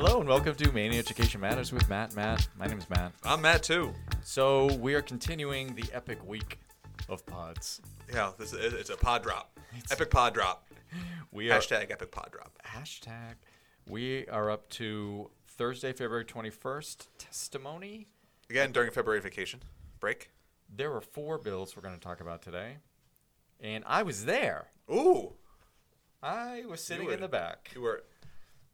Hello and welcome to Maine Education Matters with Matt. Matt, my name is Matt. I'm Matt too. So we are continuing the epic week of pods. Yeah, this is, it's a pod drop. epic pod drop. We are Hashtag epic pod drop. hashtag. We are up to Thursday, February twenty first. Testimony. Again, during February vacation break. There were four bills we're going to talk about today, and I was there. Ooh, I was sitting were- in the back. you were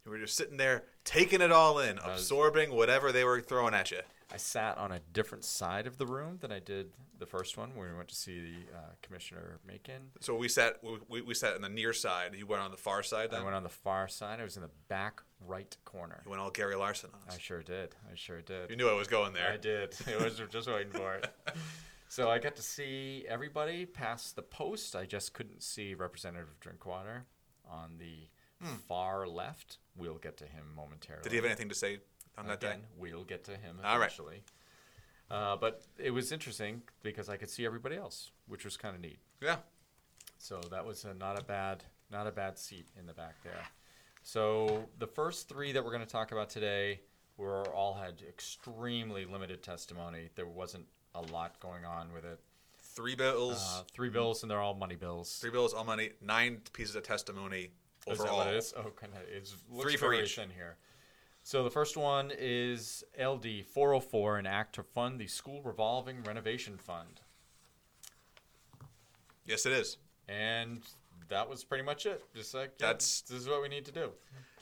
you were just sitting there taking it all in, was- absorbing whatever they were throwing at you. I sat on a different side of the room than I did the first one when we went to see the uh, Commissioner Makin. So we sat we, we, sat on the near side. You went on the far side. Then I went on the far side. I was in the back right corner. you went all Gary Larson on us. I sure did. I sure did. You knew I was going there. I did. It was just waiting for it. So I got to see everybody past the post. I just couldn't see Representative Drinkwater on the far left. We'll get to him momentarily. Hmm. Did he have anything to say on that Again, day? we'll get to him All right. eventually. Uh, but it was interesting because I could see everybody else, which was kind of neat. Yeah. So that was a, not a bad not a bad seat in the back there. So the first three that we're going to talk about today were all had extremely limited testimony. There wasn't a lot going on with it. Three bills. Uh, three bills, and they're all money bills. three bills, all money. Nine pieces of testimony Is that overall. what it is? Oh, kind of. It's Three for each. thin here. So the first one is LD 404, an act to fund the school revolving renovation fund, Yes, it is. and that was pretty much it. Just like yeah, That's- this is what we need to do.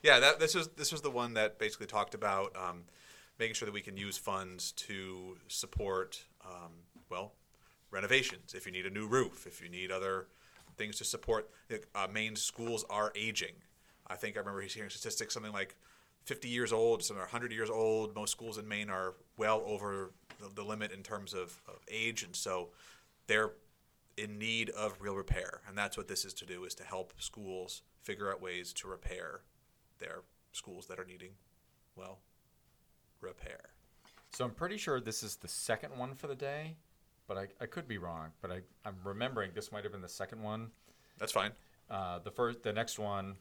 Yeah, that this was this was the one that basically talked about um, making sure that we can use funds to support um, well renovations. If you need a new roof, if you need other things to support, uh, Maine schools are aging. I think I remember hearing statistics something like 50 years old, some are 100 years old. Most schools in Maine are well over the, the limit in terms of, of age, and so they're in need of real repair. And that's what this is to do: is to help schools figure out ways to repair their schools that are needing, well, repair. So I'm pretty sure this is the second one for the day, but I, I could be wrong. But I, I'm remembering this might have been the second one. That's fine. Uh, the first, the next one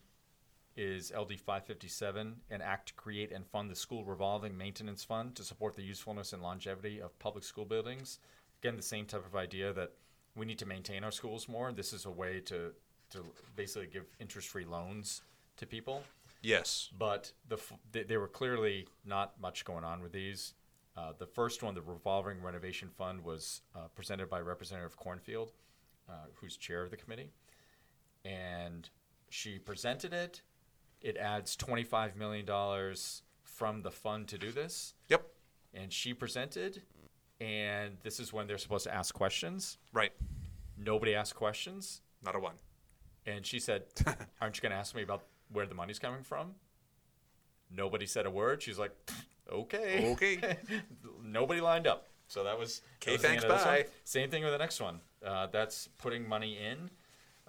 is LD 557, an act to create and fund the school revolving maintenance fund to support the usefulness and longevity of public school buildings. Again, the same type of idea that we need to maintain our schools more. This is a way to to basically give interest-free loans to people Yes. but the they, they were clearly not much going on with these. Uh, the first one, the revolving renovation fund, was uh, presented by Representative Kornfield, uh, who's chair of the committee, and she presented it. It adds twenty five million dollars from the fund to do this, Yep. and she presented. And this is when they're supposed to ask questions. Right. Nobody asked questions. Not a one. And she said, Aren't you going to ask me about where the money's coming from? Nobody said a word. She's like, Okay. Okay. Nobody lined up. So that was. Okay, thanks, bye. Same thing with the next one. Uh, that's putting money in.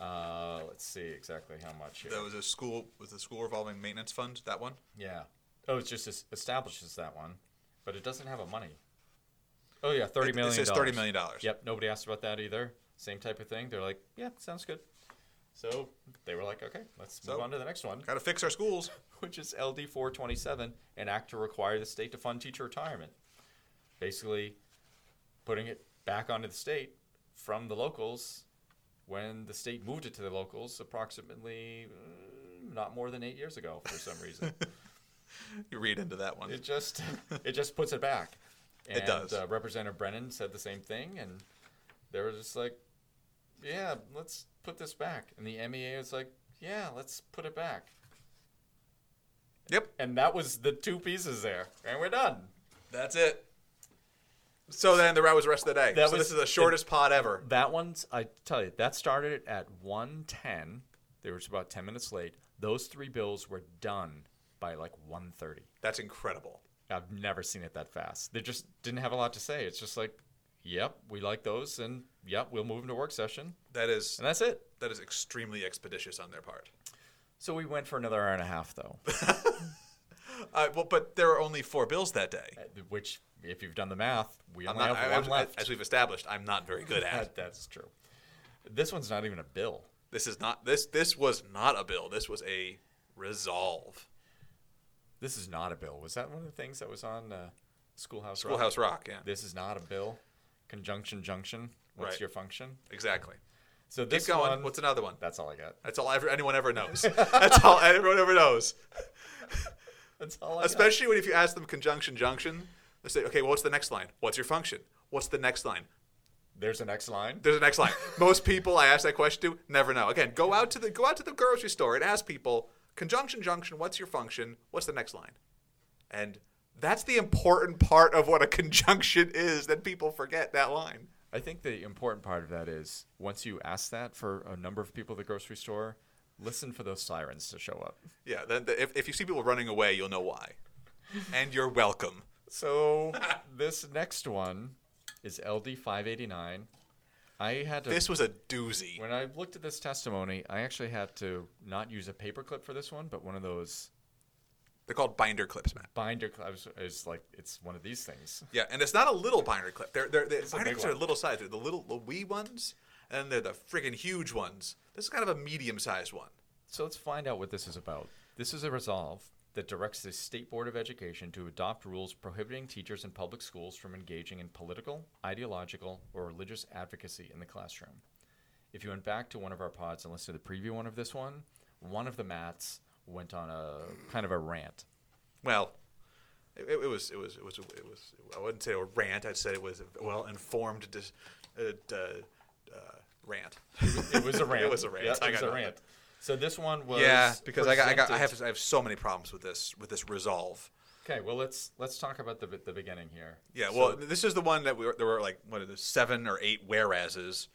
Uh, let's see exactly how much here. That was a school was the school revolving maintenance fund. That one. Yeah. Oh, it just es- establishes that one, but it doesn't have a money. Oh yeah, thirty It- million. It says thirty million dollars. Yep. Nobody asked about that either. Same type of thing. They're like, yeah, sounds good. So they were like, okay, let's So- move on to the next one, Got to fix our schools. which is LD four twenty seven, an act to require the state to fund teacher retirement. Basically, putting it back onto the state from the locals when the state moved it to the locals approximately uh, not more than eight years ago for some reason. You read into that one. it just it just puts it back. And, It does. Uh, Representative Brennan said the same thing, and they were just like, "Yeah, let's put this back." And the MEA was like, "Yeah, let's put it back." Yep. And that was the two pieces there, and we're done. That's it. So then the that was the rest of the day. That so was- this is the shortest pod ever. That one's I tell you that started at one ten. They were about ten minutes late. Those three bills were done by like one thirty. That's incredible. I've never seen it that fast. They just didn't have a lot to say. It's just like, "Yep, we like those," and "Yep, we'll move into work session," That is and that's it. that is extremely expeditious on their part. So we went for another hour and a half, though. Uh, well, but there were only four bills that day. uh, which, if you've done the math, we I'm only not, have I- one I- left. As we've established, I'm not very good at. That- that's true. This one's not even a bill. This is not this. This was not a bill. This was a resolve. This is not a bill. Was that one of the things that was on uh, Schoolhouse Rock? Schoolhouse Rock. Yeah, This is not a bill. Conjunction junction. What's Right. your function? exactly. So Keep this going. one. What's another one? That's all I got. That's all ever, anyone ever knows. That's all everyone ever knows. That's all I got. Especially when if you ask them conjunction junction, they say, okay, well, what's the next line? What's your function? What's the next line? There's a next line. There's a next line. Most people I ask that question to never know. Again, go out to the go out to the grocery store and ask people conjunction junction. What's your function? What's the next line? And that's the important part of what a conjunction is that people forget that line. I think the important part of that is once you ask that for a number of people at the grocery store, listen for those sirens to show up. Yeah. Then the, if if you see people running away, you'll know why. And you're welcome. So this next one is LD 589. I had to This was a doozy. when I looked at this testimony, I actually had to not use a paperclip for this one, but one of those They're called binder clips, Matt. binder clips. Is like it's one of these things. Yeah, and it's not a little binder clip. They're, they're, they're binder clips are one. little size. They're the little the wee ones, and they're the friggin' huge ones. This is kind of a medium sized one. So let's find out what this is about. This is a resolve that directs the State Board of Education to adopt rules prohibiting teachers in public schools from engaging in political, ideological, or religious advocacy in the classroom. If you went back to one of our pods and listened to the preview one of this one, one of the mats went on a kind of a rant. Well, it, it was it was it was it was. I wouldn't say a rant. I'd say it was a well informed dis, uh, uh, uh, rant. It was a rant. It was a rant. I it was got a rant. So this one was yeah, because I got I got I have I have so many problems with this with this resolve. Okay, well let's let's talk about the the beginning here. Yeah, So well, this is the one that we were, there were like what are the seven or eight whereases.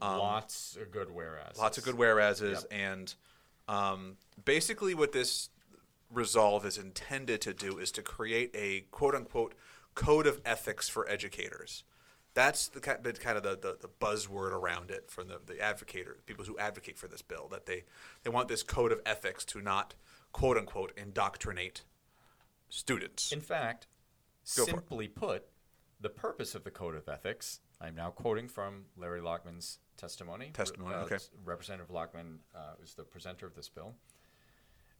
lots of good whereas. Lots of good whereases, and um, basically what this resolve is intended to do is to create a quote unquote code of ethics for educators. That's the kind of the, the, the buzzword around it from the, the advocator, people who advocate for this bill, that they, they want this code of ethics to not quote unquote indoctrinate students. In fact, Go simply put, the purpose of the Code of Ethics, I'm now quoting from Larry Lockman's testimony. Testimony, Uh, okay. Representative Lockman uh, is the presenter of this bill.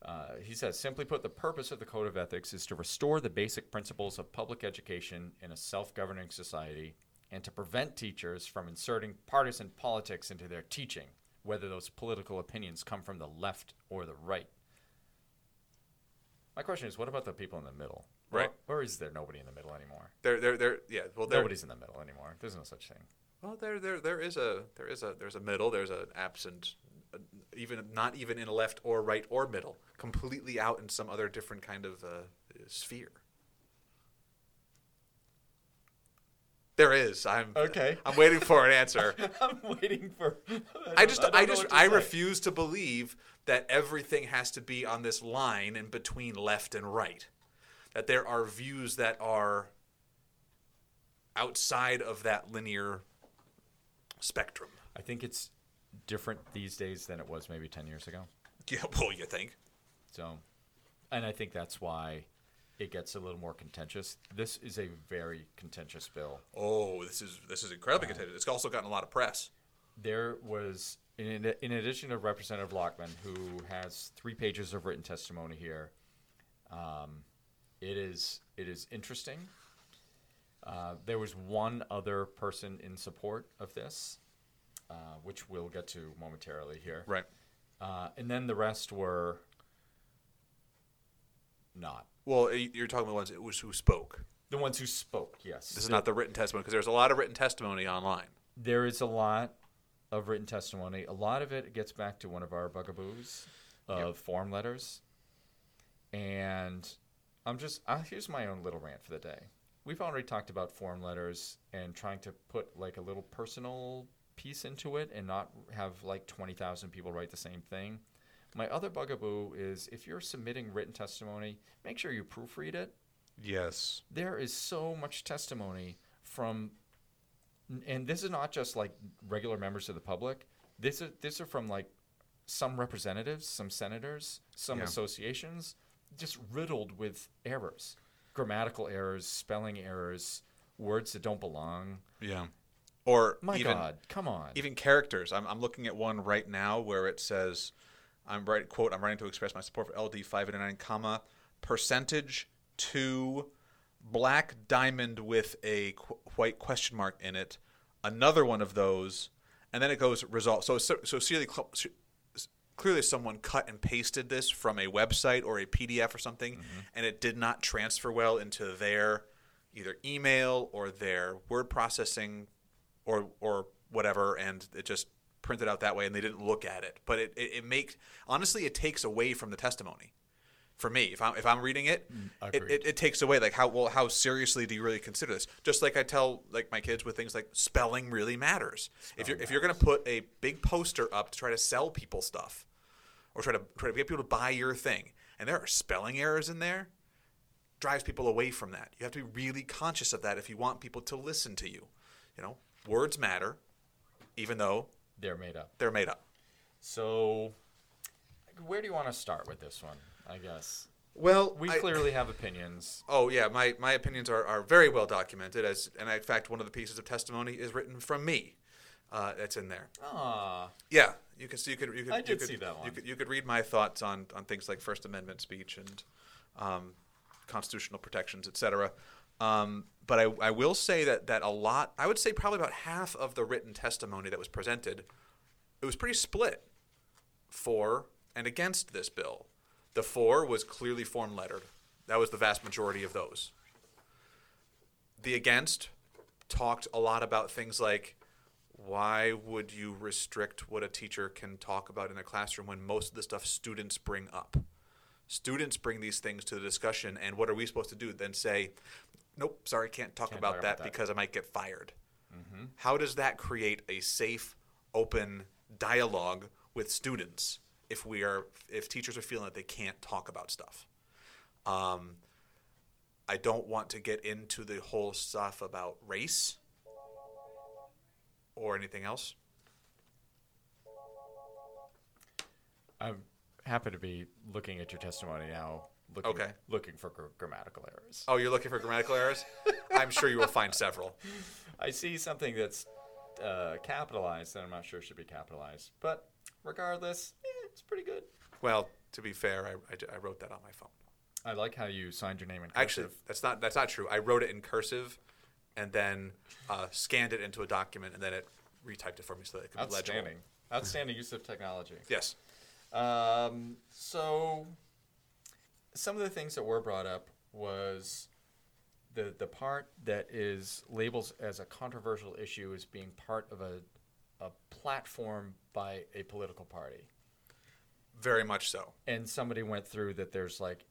Uh, he says, simply put, the purpose of the Code of Ethics is to restore the basic principles of public education in a self governing society and to prevent teachers from inserting partisan politics into their teaching, whether those political opinions come from the left or the right. My question is, what about the people in the middle? Right. Or, or is there nobody in the middle anymore? They're, they're, they're, yeah, well, Nobody's in the middle anymore. There's no such thing. Well, there, there, there is a, there is a, there's a middle. There's an absent, uh, even not even in a left or right or middle, completely out in some other different kind of uh, sphere. There is. I'm Okay. I'm waiting for an answer. I'm waiting for. I just, don't I, just, I say. refuse to believe that everything has to be on this line in between left and right. That there are views that are outside of that linear spectrum. I think it's different these days than it was maybe 10 years ago. Yeah, well, you think? So, and I think that's why it gets a little more contentious. This is a very contentious bill. Oh, this is this is incredibly contentious. It's also gotten a lot of press. There was, in, in addition to Representative Lockman, who has three pages of written testimony here, um, it is it is interesting. Uh, there was one other person in support of this, uh, which we'll get to momentarily here. Right. Uh, and then the rest were not. Well, you're talking about the ones who- who spoke. The ones who spoke, yes. This is not the written testimony because there's a lot of written testimony online. There is a lot of written testimony. A lot of it gets back to one of our bugaboos of form letters. And I'm just, uh, here's my own little rant for the day. We've already talked about form letters and trying to put like a little personal piece into it and not have like 20,000 people write the same thing. My other bugaboo is if you're submitting written testimony, make sure you proofread it. Yes. there is so much testimony from and this is not just like regular members of the public this is these are from like some representatives some senators some Yeah. associations just riddled with errors grammatical errors spelling errors words that don't belong Yeah. Or my even god come on even characters. I'm, I'm looking at one right now where it says, "I'm writing quote I'm writing to express my support for LD 589, comma percentage two black diamond with a qu- white question mark in it, another one of those, and then it goes result. So so, so clearly, clearly someone cut and pasted this from a website or a PDF or something, mm-hmm. and it did not transfer well into their either email or their word processing or or whatever, and it just printed out that way, and they didn't look at it. But it it, it makes honestly, it takes away from the testimony. For me, if I'm if I'm reading it, mm, it, it, it takes away like how well how seriously do you really consider this? Just like I tell like my kids with things like spelling really matters. if oh, you're if you're gonna put a big poster up to try to sell people stuff, or try to try to get people to buy your thing, and there are spelling errors in there, drives people away from that. You have to be really conscious of that if you want people to listen to you. You know, words matter, even though They're made up. they're made up. So, where do you want to start with this one? I guess Well, we I- clearly have opinions. Oh yeah, my, my opinions are, are very well documented as and in fact one of the pieces of testimony is written from me. Uh, that's in there. Ah, Yeah, you can see you could you could I you did could, see that You one. could, you could read my thoughts on, on things like First Amendment speech and um, constitutional protections, etc. Um, but I, I will say that that a lot I would say probably about half of the written testimony that was presented, it was pretty split for and against this bill. The for was clearly form lettered. That was the vast majority of those. The against talked a lot about things like why would you restrict what a teacher can talk about in a classroom when most of the stuff students bring up? Students bring these things to the discussion, and what are we supposed to do? Then say, nope, sorry, can't talk Can't about talk that about that. because I might get fired. How does that create a safe, open dialogue with students if we are if teachers are feeling that they can't talk about stuff? Um, I don't want to get into the whole stuff about race or anything else. I'm happy to be looking at your testimony now. Looking, Okay. Looking for gr- grammatical errors. Oh, you're looking for grammatical errors? I'm sure you will find several. I see something that's uh, capitalized that I'm not sure should be capitalized, but regardless, eh, it's pretty good. Well, to be fair, I, I, I wrote that on my phone. I like how you signed your name in cursive. Actually, that's not that's not true. I wrote it in cursive, and then uh, scanned it into a document, and then it retyped it for me so that it could be legible. outstanding, outstanding use of technology. Yes. Um, so, some of the things that were brought up was the the part that is labeled as a controversial issue is being part of a a platform by a political party. Very much so. And somebody went through that there's like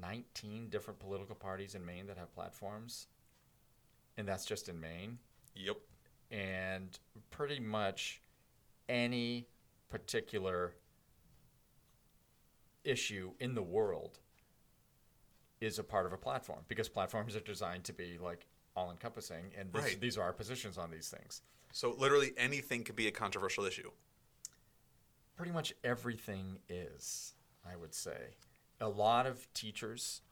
19 different political parties in Maine that have platforms. And that's just in Maine. Yep. And pretty much any particular issue in the world is a part of a platform because platforms are designed to be like all encompassing and this, Right. these are our positions on these things. So literally anything could be a controversial issue. pretty much everything is, I would say. A lot of teachers,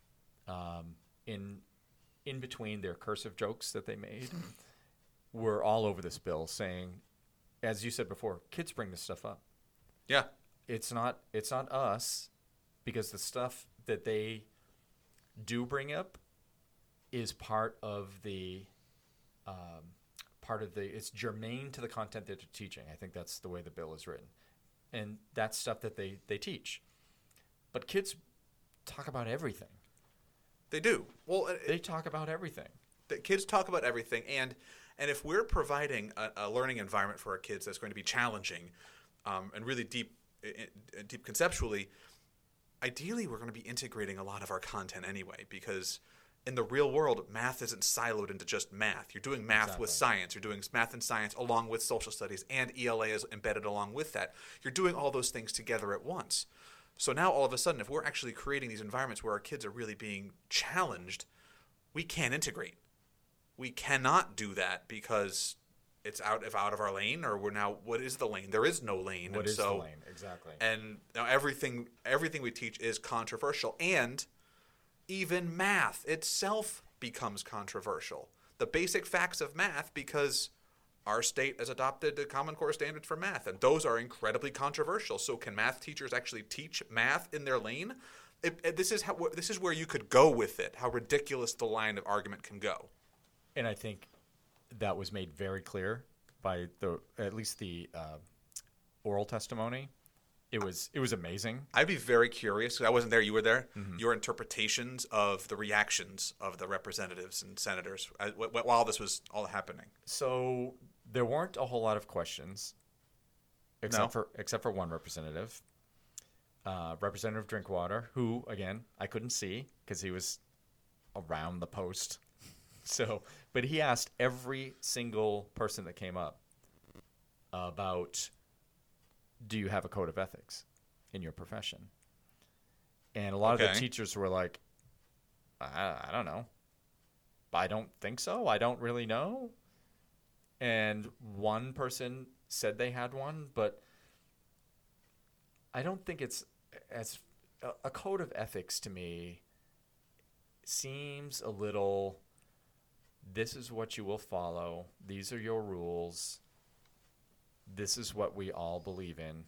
um, in in between their cursive jokes that they made, were all over this bill, saying, as you said before, kids bring this stuff up. Yeah. It's not it's not us, because the stuff that they do bring up is part of the um, part of the it's germane to the content that they're teaching. I think that's the way the bill is written, and that's stuff that they they teach. But kids talk about everything. They do. Well, it- They talk about everything. the kids talk about everything and and if we're providing a, a learning environment for our kids that's going to be challenging um, and really deep deep conceptually ideally we're going to be integrating a lot of our content anyway because in the real world math isn't siloed into just math. You're doing math with science. You're doing math and science along with social studies and ela is embedded along with that. You're doing all those things together at once so now all of a sudden if we're actually creating these environments where our kids are really being challenged we can't integrate. We cannot do that because it's out of out of our lane or we're now what is the lane? There is no lane What and is so the lane? Exactly? and now everything everything we teach is controversial and even math itself becomes controversial. The basic facts of math because our state has adopted the common core standards for math and those are incredibly controversial so can math teachers actually teach math in their lane it, it- this is how this is where you could go with it. How ridiculous the line of argument can go. And I think that was made very clear by the at least the uh, oral testimony. It was it was amazing. I'd be very curious. I wasn't there. You were there. Your interpretations of the reactions of the representatives and senators uh, wh- wh- while this was all happening. So there weren't a whole lot of questions, except No. for except for one representative, uh, Representative Drinkwater, who again I couldn't see because he was around the post. So, but he asked every single person that came up about, do you have a code of ethics in your profession? And a lot of the teachers were like, I, I don't know. I don't think so. I don't really know and one person said they had one, but I don't think it's as a, a code of ethics to me seems a little this is what you will follow. These are your rules. This is what we all believe in,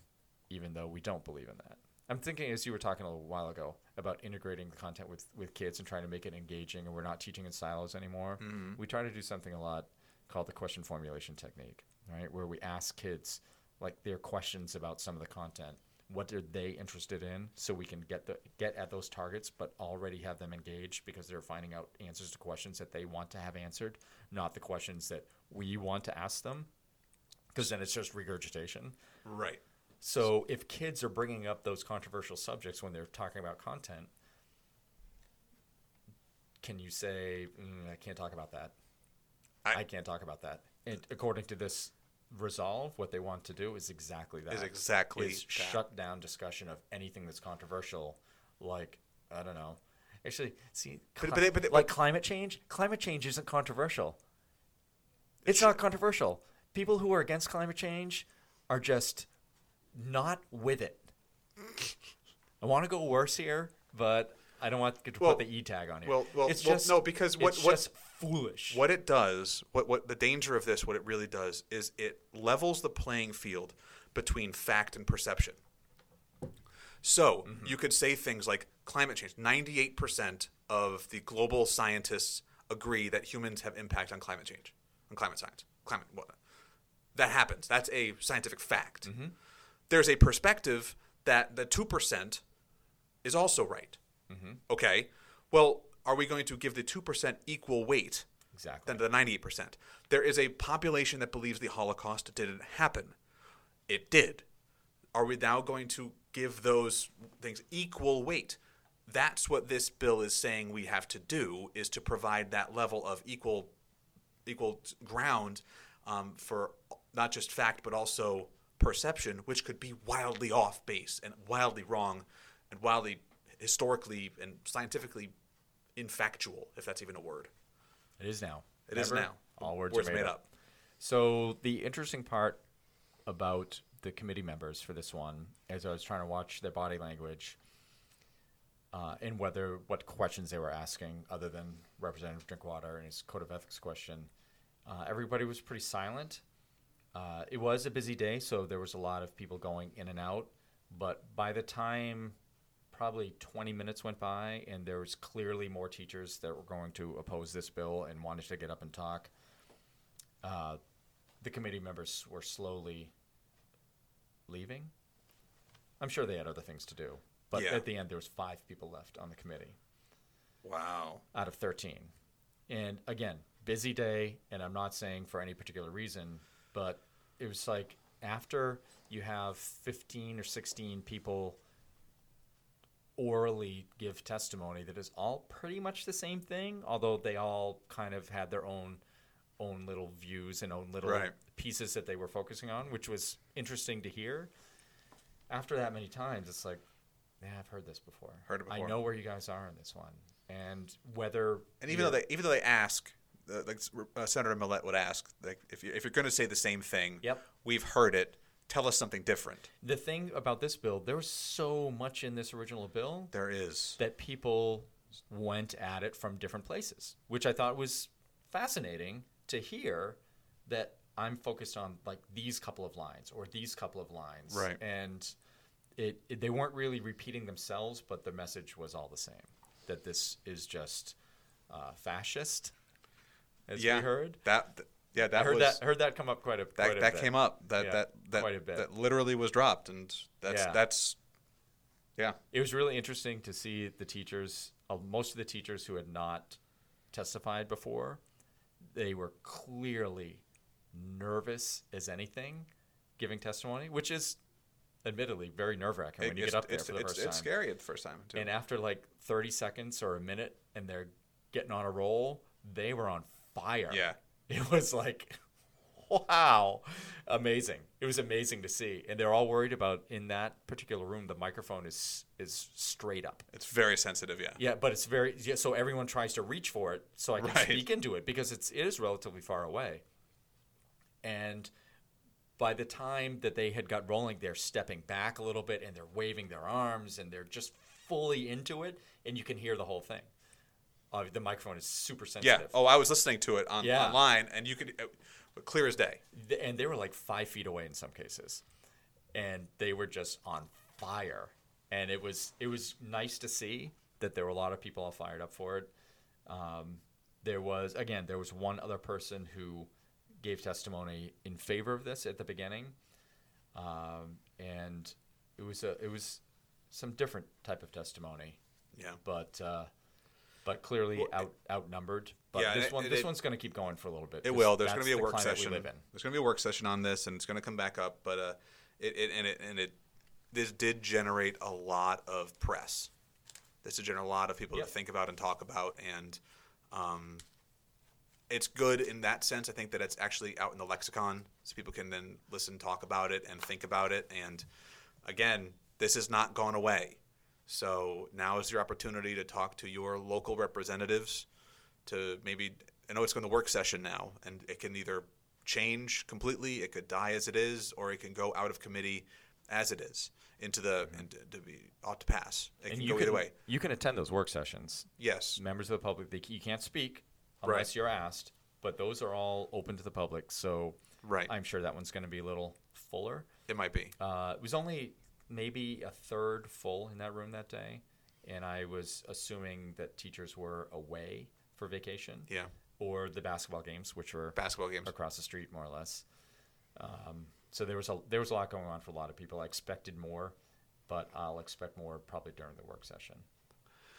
even though we don't believe in that. I'm thinking, as you were talking a little while ago, about integrating the content with, with kids and trying to make it engaging, and we're not teaching in silos anymore. Mm-hmm. We try to do something a lot called the question formulation technique, right? Where we ask kids like their questions about some of the content. What are they interested in, so we can get the get at those targets, but already have them engaged because they're finding out answers to questions that they want to have answered, not the questions that we want to ask them, because then it's just regurgitation. Right. So if kids are bringing up those controversial subjects when they're talking about content, can you say, mm, "I can't talk about that"? I- I, can't talk about that. According to this resolve, what they want to do is exactly that. Is exactly It's that. shut down discussion of anything that's controversial, like I don't know. Actually, see, But- cli- but but they- like climate change. Climate change isn't controversial. It's not controversial. People who are against climate change are just not with it. I want to go worse here, but I don't want to Well- put the e tag on here. well- well- it's well, just no, because what- it's what- just foolish. What it does, what what the danger of this, what it really does, is it levels the playing field between fact and perception. So Mm-hmm. you could say things like climate change. Ninety-eight percent of the global scientists agree that humans have impact on climate change, on climate science, climate. What, that happens. That's a scientific fact. Mm-hmm. There's a perspective that the two percent is also right. Mm-hmm. Okay. Well, are we going to give the two percent equal weight? exactly. than the 98%. There is a population that believes the Holocaust didn't happen. It did. Are we now going to give those things equal weight? That's what this bill is saying we have to do is to provide that level of equal equal ground um, for not just fact but also perception, which could be wildly off base and wildly wrong and wildly historically and scientifically infactual, if that's even a word. It is now. It is Never. now. All words Words are made, made up. up. So the interesting part about the committee members for this one, as I was trying to watch their body language, uh, and whether what questions they were asking, other than Representative Drinkwater and his code of ethics question, uh, everybody was pretty silent. Uh, it was a busy day, so there was a lot of people going in and out. But by the time probably 20 minutes went by, and there was clearly more teachers that were going to oppose this bill and wanted to get up and talk. Uh, the committee members were slowly leaving. I'm sure they had other things to do, but Yeah. at the end there was five people left on the committee Wow. out of 13. And again, busy day, and I'm not saying for any particular reason, but it was like after you have 15 or 16 people orally give testimony that is all pretty much the same thing, although they all kind of had their own own little views and own little Right. pieces that they were focusing on, which was interesting to hear. After that many times, it's like, yeah, I've heard this before. Heard it I know where you guys are in this one, and whether And even though they even though they ask, uh, like uh, Senator Millett would ask, like if you if you're going to say the same thing, Yep. we've heard it. Tell us something different. the thing about this bill, there was so much in this original bill There is. that people went at it from different places, which I thought was fascinating to hear that I'm focused on like these couple of lines or these couple of lines. Right. And it, it they weren't really repeating themselves, but the message was all the same. That this is just uh, fascist, as yeah, we heard. that. Yeah, that I heard was that heard that come up quite a bit. that, quite a that bit. came up. That Yeah, that that quite a bit. that literally was dropped, and that's Yeah. that's yeah. It was really interesting to see the teachers. Uh, most of the teachers who had not testified before, they were clearly nervous as anything, giving testimony, which is admittedly very nerve wracking when you get up there it's, for the it's, first it's time. scary at the first time too. And after like 30 seconds or a minute and they're getting on a roll, they were on fire. yeah, It was like, wow, amazing. It was amazing to see. And they're all worried about in that particular room, the microphone is is straight up. it's very sensitive. Yeah, Yeah, but it's very yeah, so everyone tries to reach for it so I can Right. speak into it because it's it is relatively far away. And by the time that they had got rolling, they're stepping back a little bit and they're waving their arms and they're just fully into it, and you can hear the whole thing. Uh, the microphone is super sensitive. yeah. Oh, I was listening to it on Yeah. online, and you could uh, clear as day. And they were like five feet away in some cases, and they were just on fire. And it was it was nice to see that there were a lot of people all fired up for it. Um, there was again there was one other person who gave testimony in favor of this at the beginning, um, and it was a it was some different type of testimony, Yeah. but. Uh, but clearly Well, out outnumbered. But yeah, this one it- this it- one's going to keep going for a little bit. It will. There's going to be a work session. There's going to be a work session on this, and it's going to come back up. But uh, it, it and it and it this did generate a lot of press. This did generate a lot of people Yep. to think about and talk about, and um, it's good in that sense. I think that it's actually out in the lexicon, so people can then listen, talk about it, and think about it. And again, this has not gone away. So now is your opportunity to talk to your local representatives to maybe I know it's going to work session now, and it can either change completely, it could die as it is, or it can go out of committee as it is into the and to, to be ought to pass. It Mm-hmm. and can you go can, either way. You can attend those work sessions. Yes, Members of the public, they, you can't speak Right. unless you're asked, but those are all open to the public. So right. I'm sure that one's going to be a little fuller. it might be. Uh, it was only maybe a third full in that room that day, and I was assuming that teachers were away for vacation Yeah, or the basketball games, which were basketball games. across the street more or less. Um, so there was a there was a lot going on for a lot of people. I expected more, but I'll expect more probably during the work session.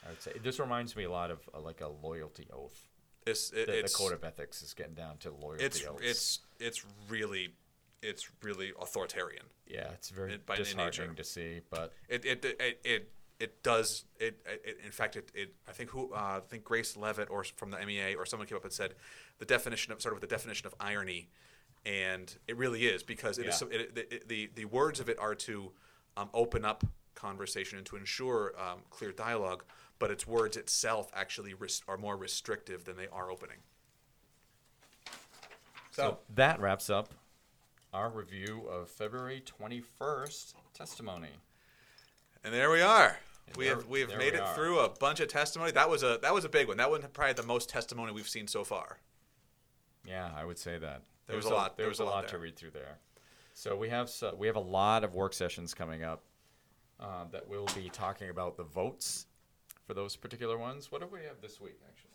I would say this reminds me a lot of uh, like a loyalty oath. It's it, The, the code of ethics is getting down to loyalty it's oaths. it's it's really it's really authoritarian. yeah, it's very it- by disheartening to see, but It it it it, it does it, it in fact it, it I think who uh, I think Grace Leavitt or from the MEA or someone came up and said the definition of sort of the definition of irony, and it really is because it is Yeah. so, it, it, the the words of it are to um, open up conversation and to ensure um, clear dialogue, but its words itself actually res- are more restrictive than they are opening. so that wraps up our review of February twenty first testimony. And there we are. And we there- have we've made we it are. through a bunch of testimony. That was a that was a big one. That was probably the most testimony we've seen so far. Yeah, I would say that. There was a lot- There there was, was a a lot lot to read through there. So we have so, we have a lot of work sessions coming up uh, that we'll be talking about the votes for those particular ones. What do we have this week, actually?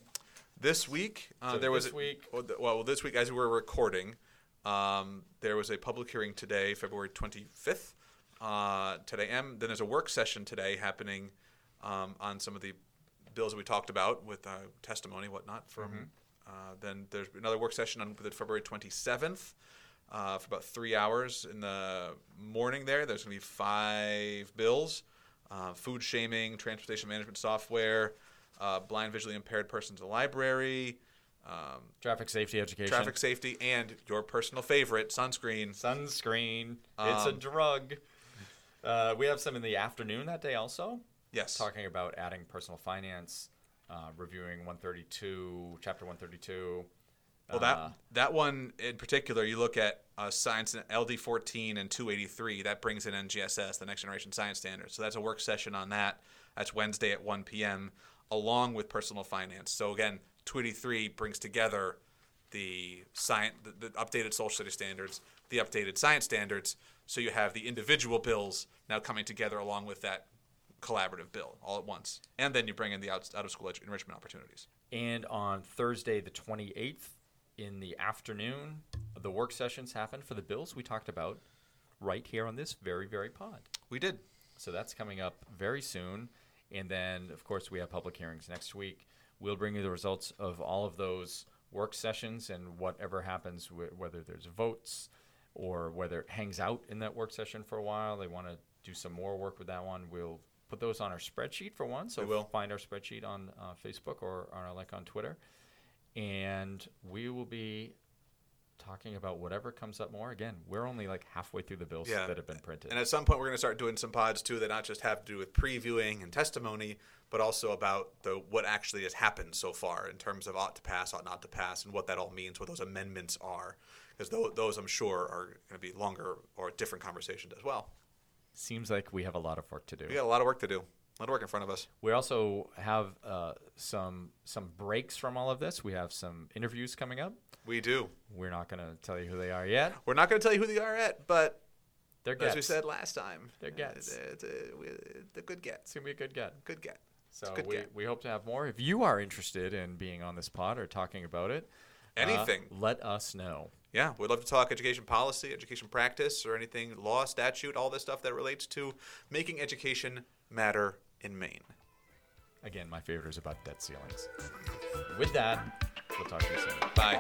This week, uh, So there was this week- Well, well, this week as we were recording, um, there was a public hearing today, February twenty fifth, uh, today. M. Then there's a work session today happening um, on some of the bills that we talked about with uh, testimony, whatnot. From Mm-hmm. uh, then there's another work session on February twenty seventh. Uh, for about three hours in the morning, there, there's going to be five bills: uh, food shaming, transportation management software, uh, blind visually impaired persons in the library, um, Traffic safety education. traffic safety, and your personal favorite, sunscreen. Sunscreen. it's a Um, drug. Uh, we have some in the afternoon that day also, Yes. talking about adding personal finance, uh, reviewing 132, chapter 132. Well, that Uh, that one in particular, you look at uh, science and LD fourteen and two eighty three. That brings in NGSS, the Next Generation Science Standards. So that's a work session on that. That's Wednesday at one p.m. along with personal finance. So again, two eighty three brings together the science, the, the updated social study standards, the updated science standards. So you have the individual bills now coming together along with that collaborative bill all at once, and then you bring in the out, out of school edu- enrichment opportunities. And on Thursday, the 28th, in the afternoon, the work sessions happen for the bills we talked about right here on this very, very pod. We did. So that's coming up very soon. And then, of course, we have public hearings next week. We'll bring you the results of all of those work sessions and whatever happens, wh- whether there's votes or whether it hangs out in that work session for a while. They want to do some more work with that one. We'll put those on our spreadsheet for one. So We will. find our spreadsheet on uh, Facebook or on our link on Twitter. And we will be talking about whatever comes up more. Again, we're only like halfway through the bills Yeah. that have been printed. And at some point, we're going to start doing some pods too that not just have to do with previewing and testimony, but also about the what actually has happened so far in terms of ought to pass, ought not to pass, and what that all means, what those amendments are, because those, those I'm sure are going to be longer or different conversations as well. Seems like we have a lot of work to do. We got a lot of work to do, a lot of work in front of us. We also have uh, some some breaks from all of this. We have some interviews coming up. We do. We're not going to tell you who they are yet. We're not going to tell you who they are at, but They're as we said last time, They're uh, gets. It's, a, it's a good get. it's gonna be a good get. Good get. So good we, get. we hope to have more. If you are interested in being on this pod or talking about it, uh, Anything. let us know. Yeah, we'd love to talk education policy, education practice, or anything law, statute, all this stuff that relates to making education matter in Maine. Again, my favorite is about debt ceilings. With that, we'll talk to you soon. Bye.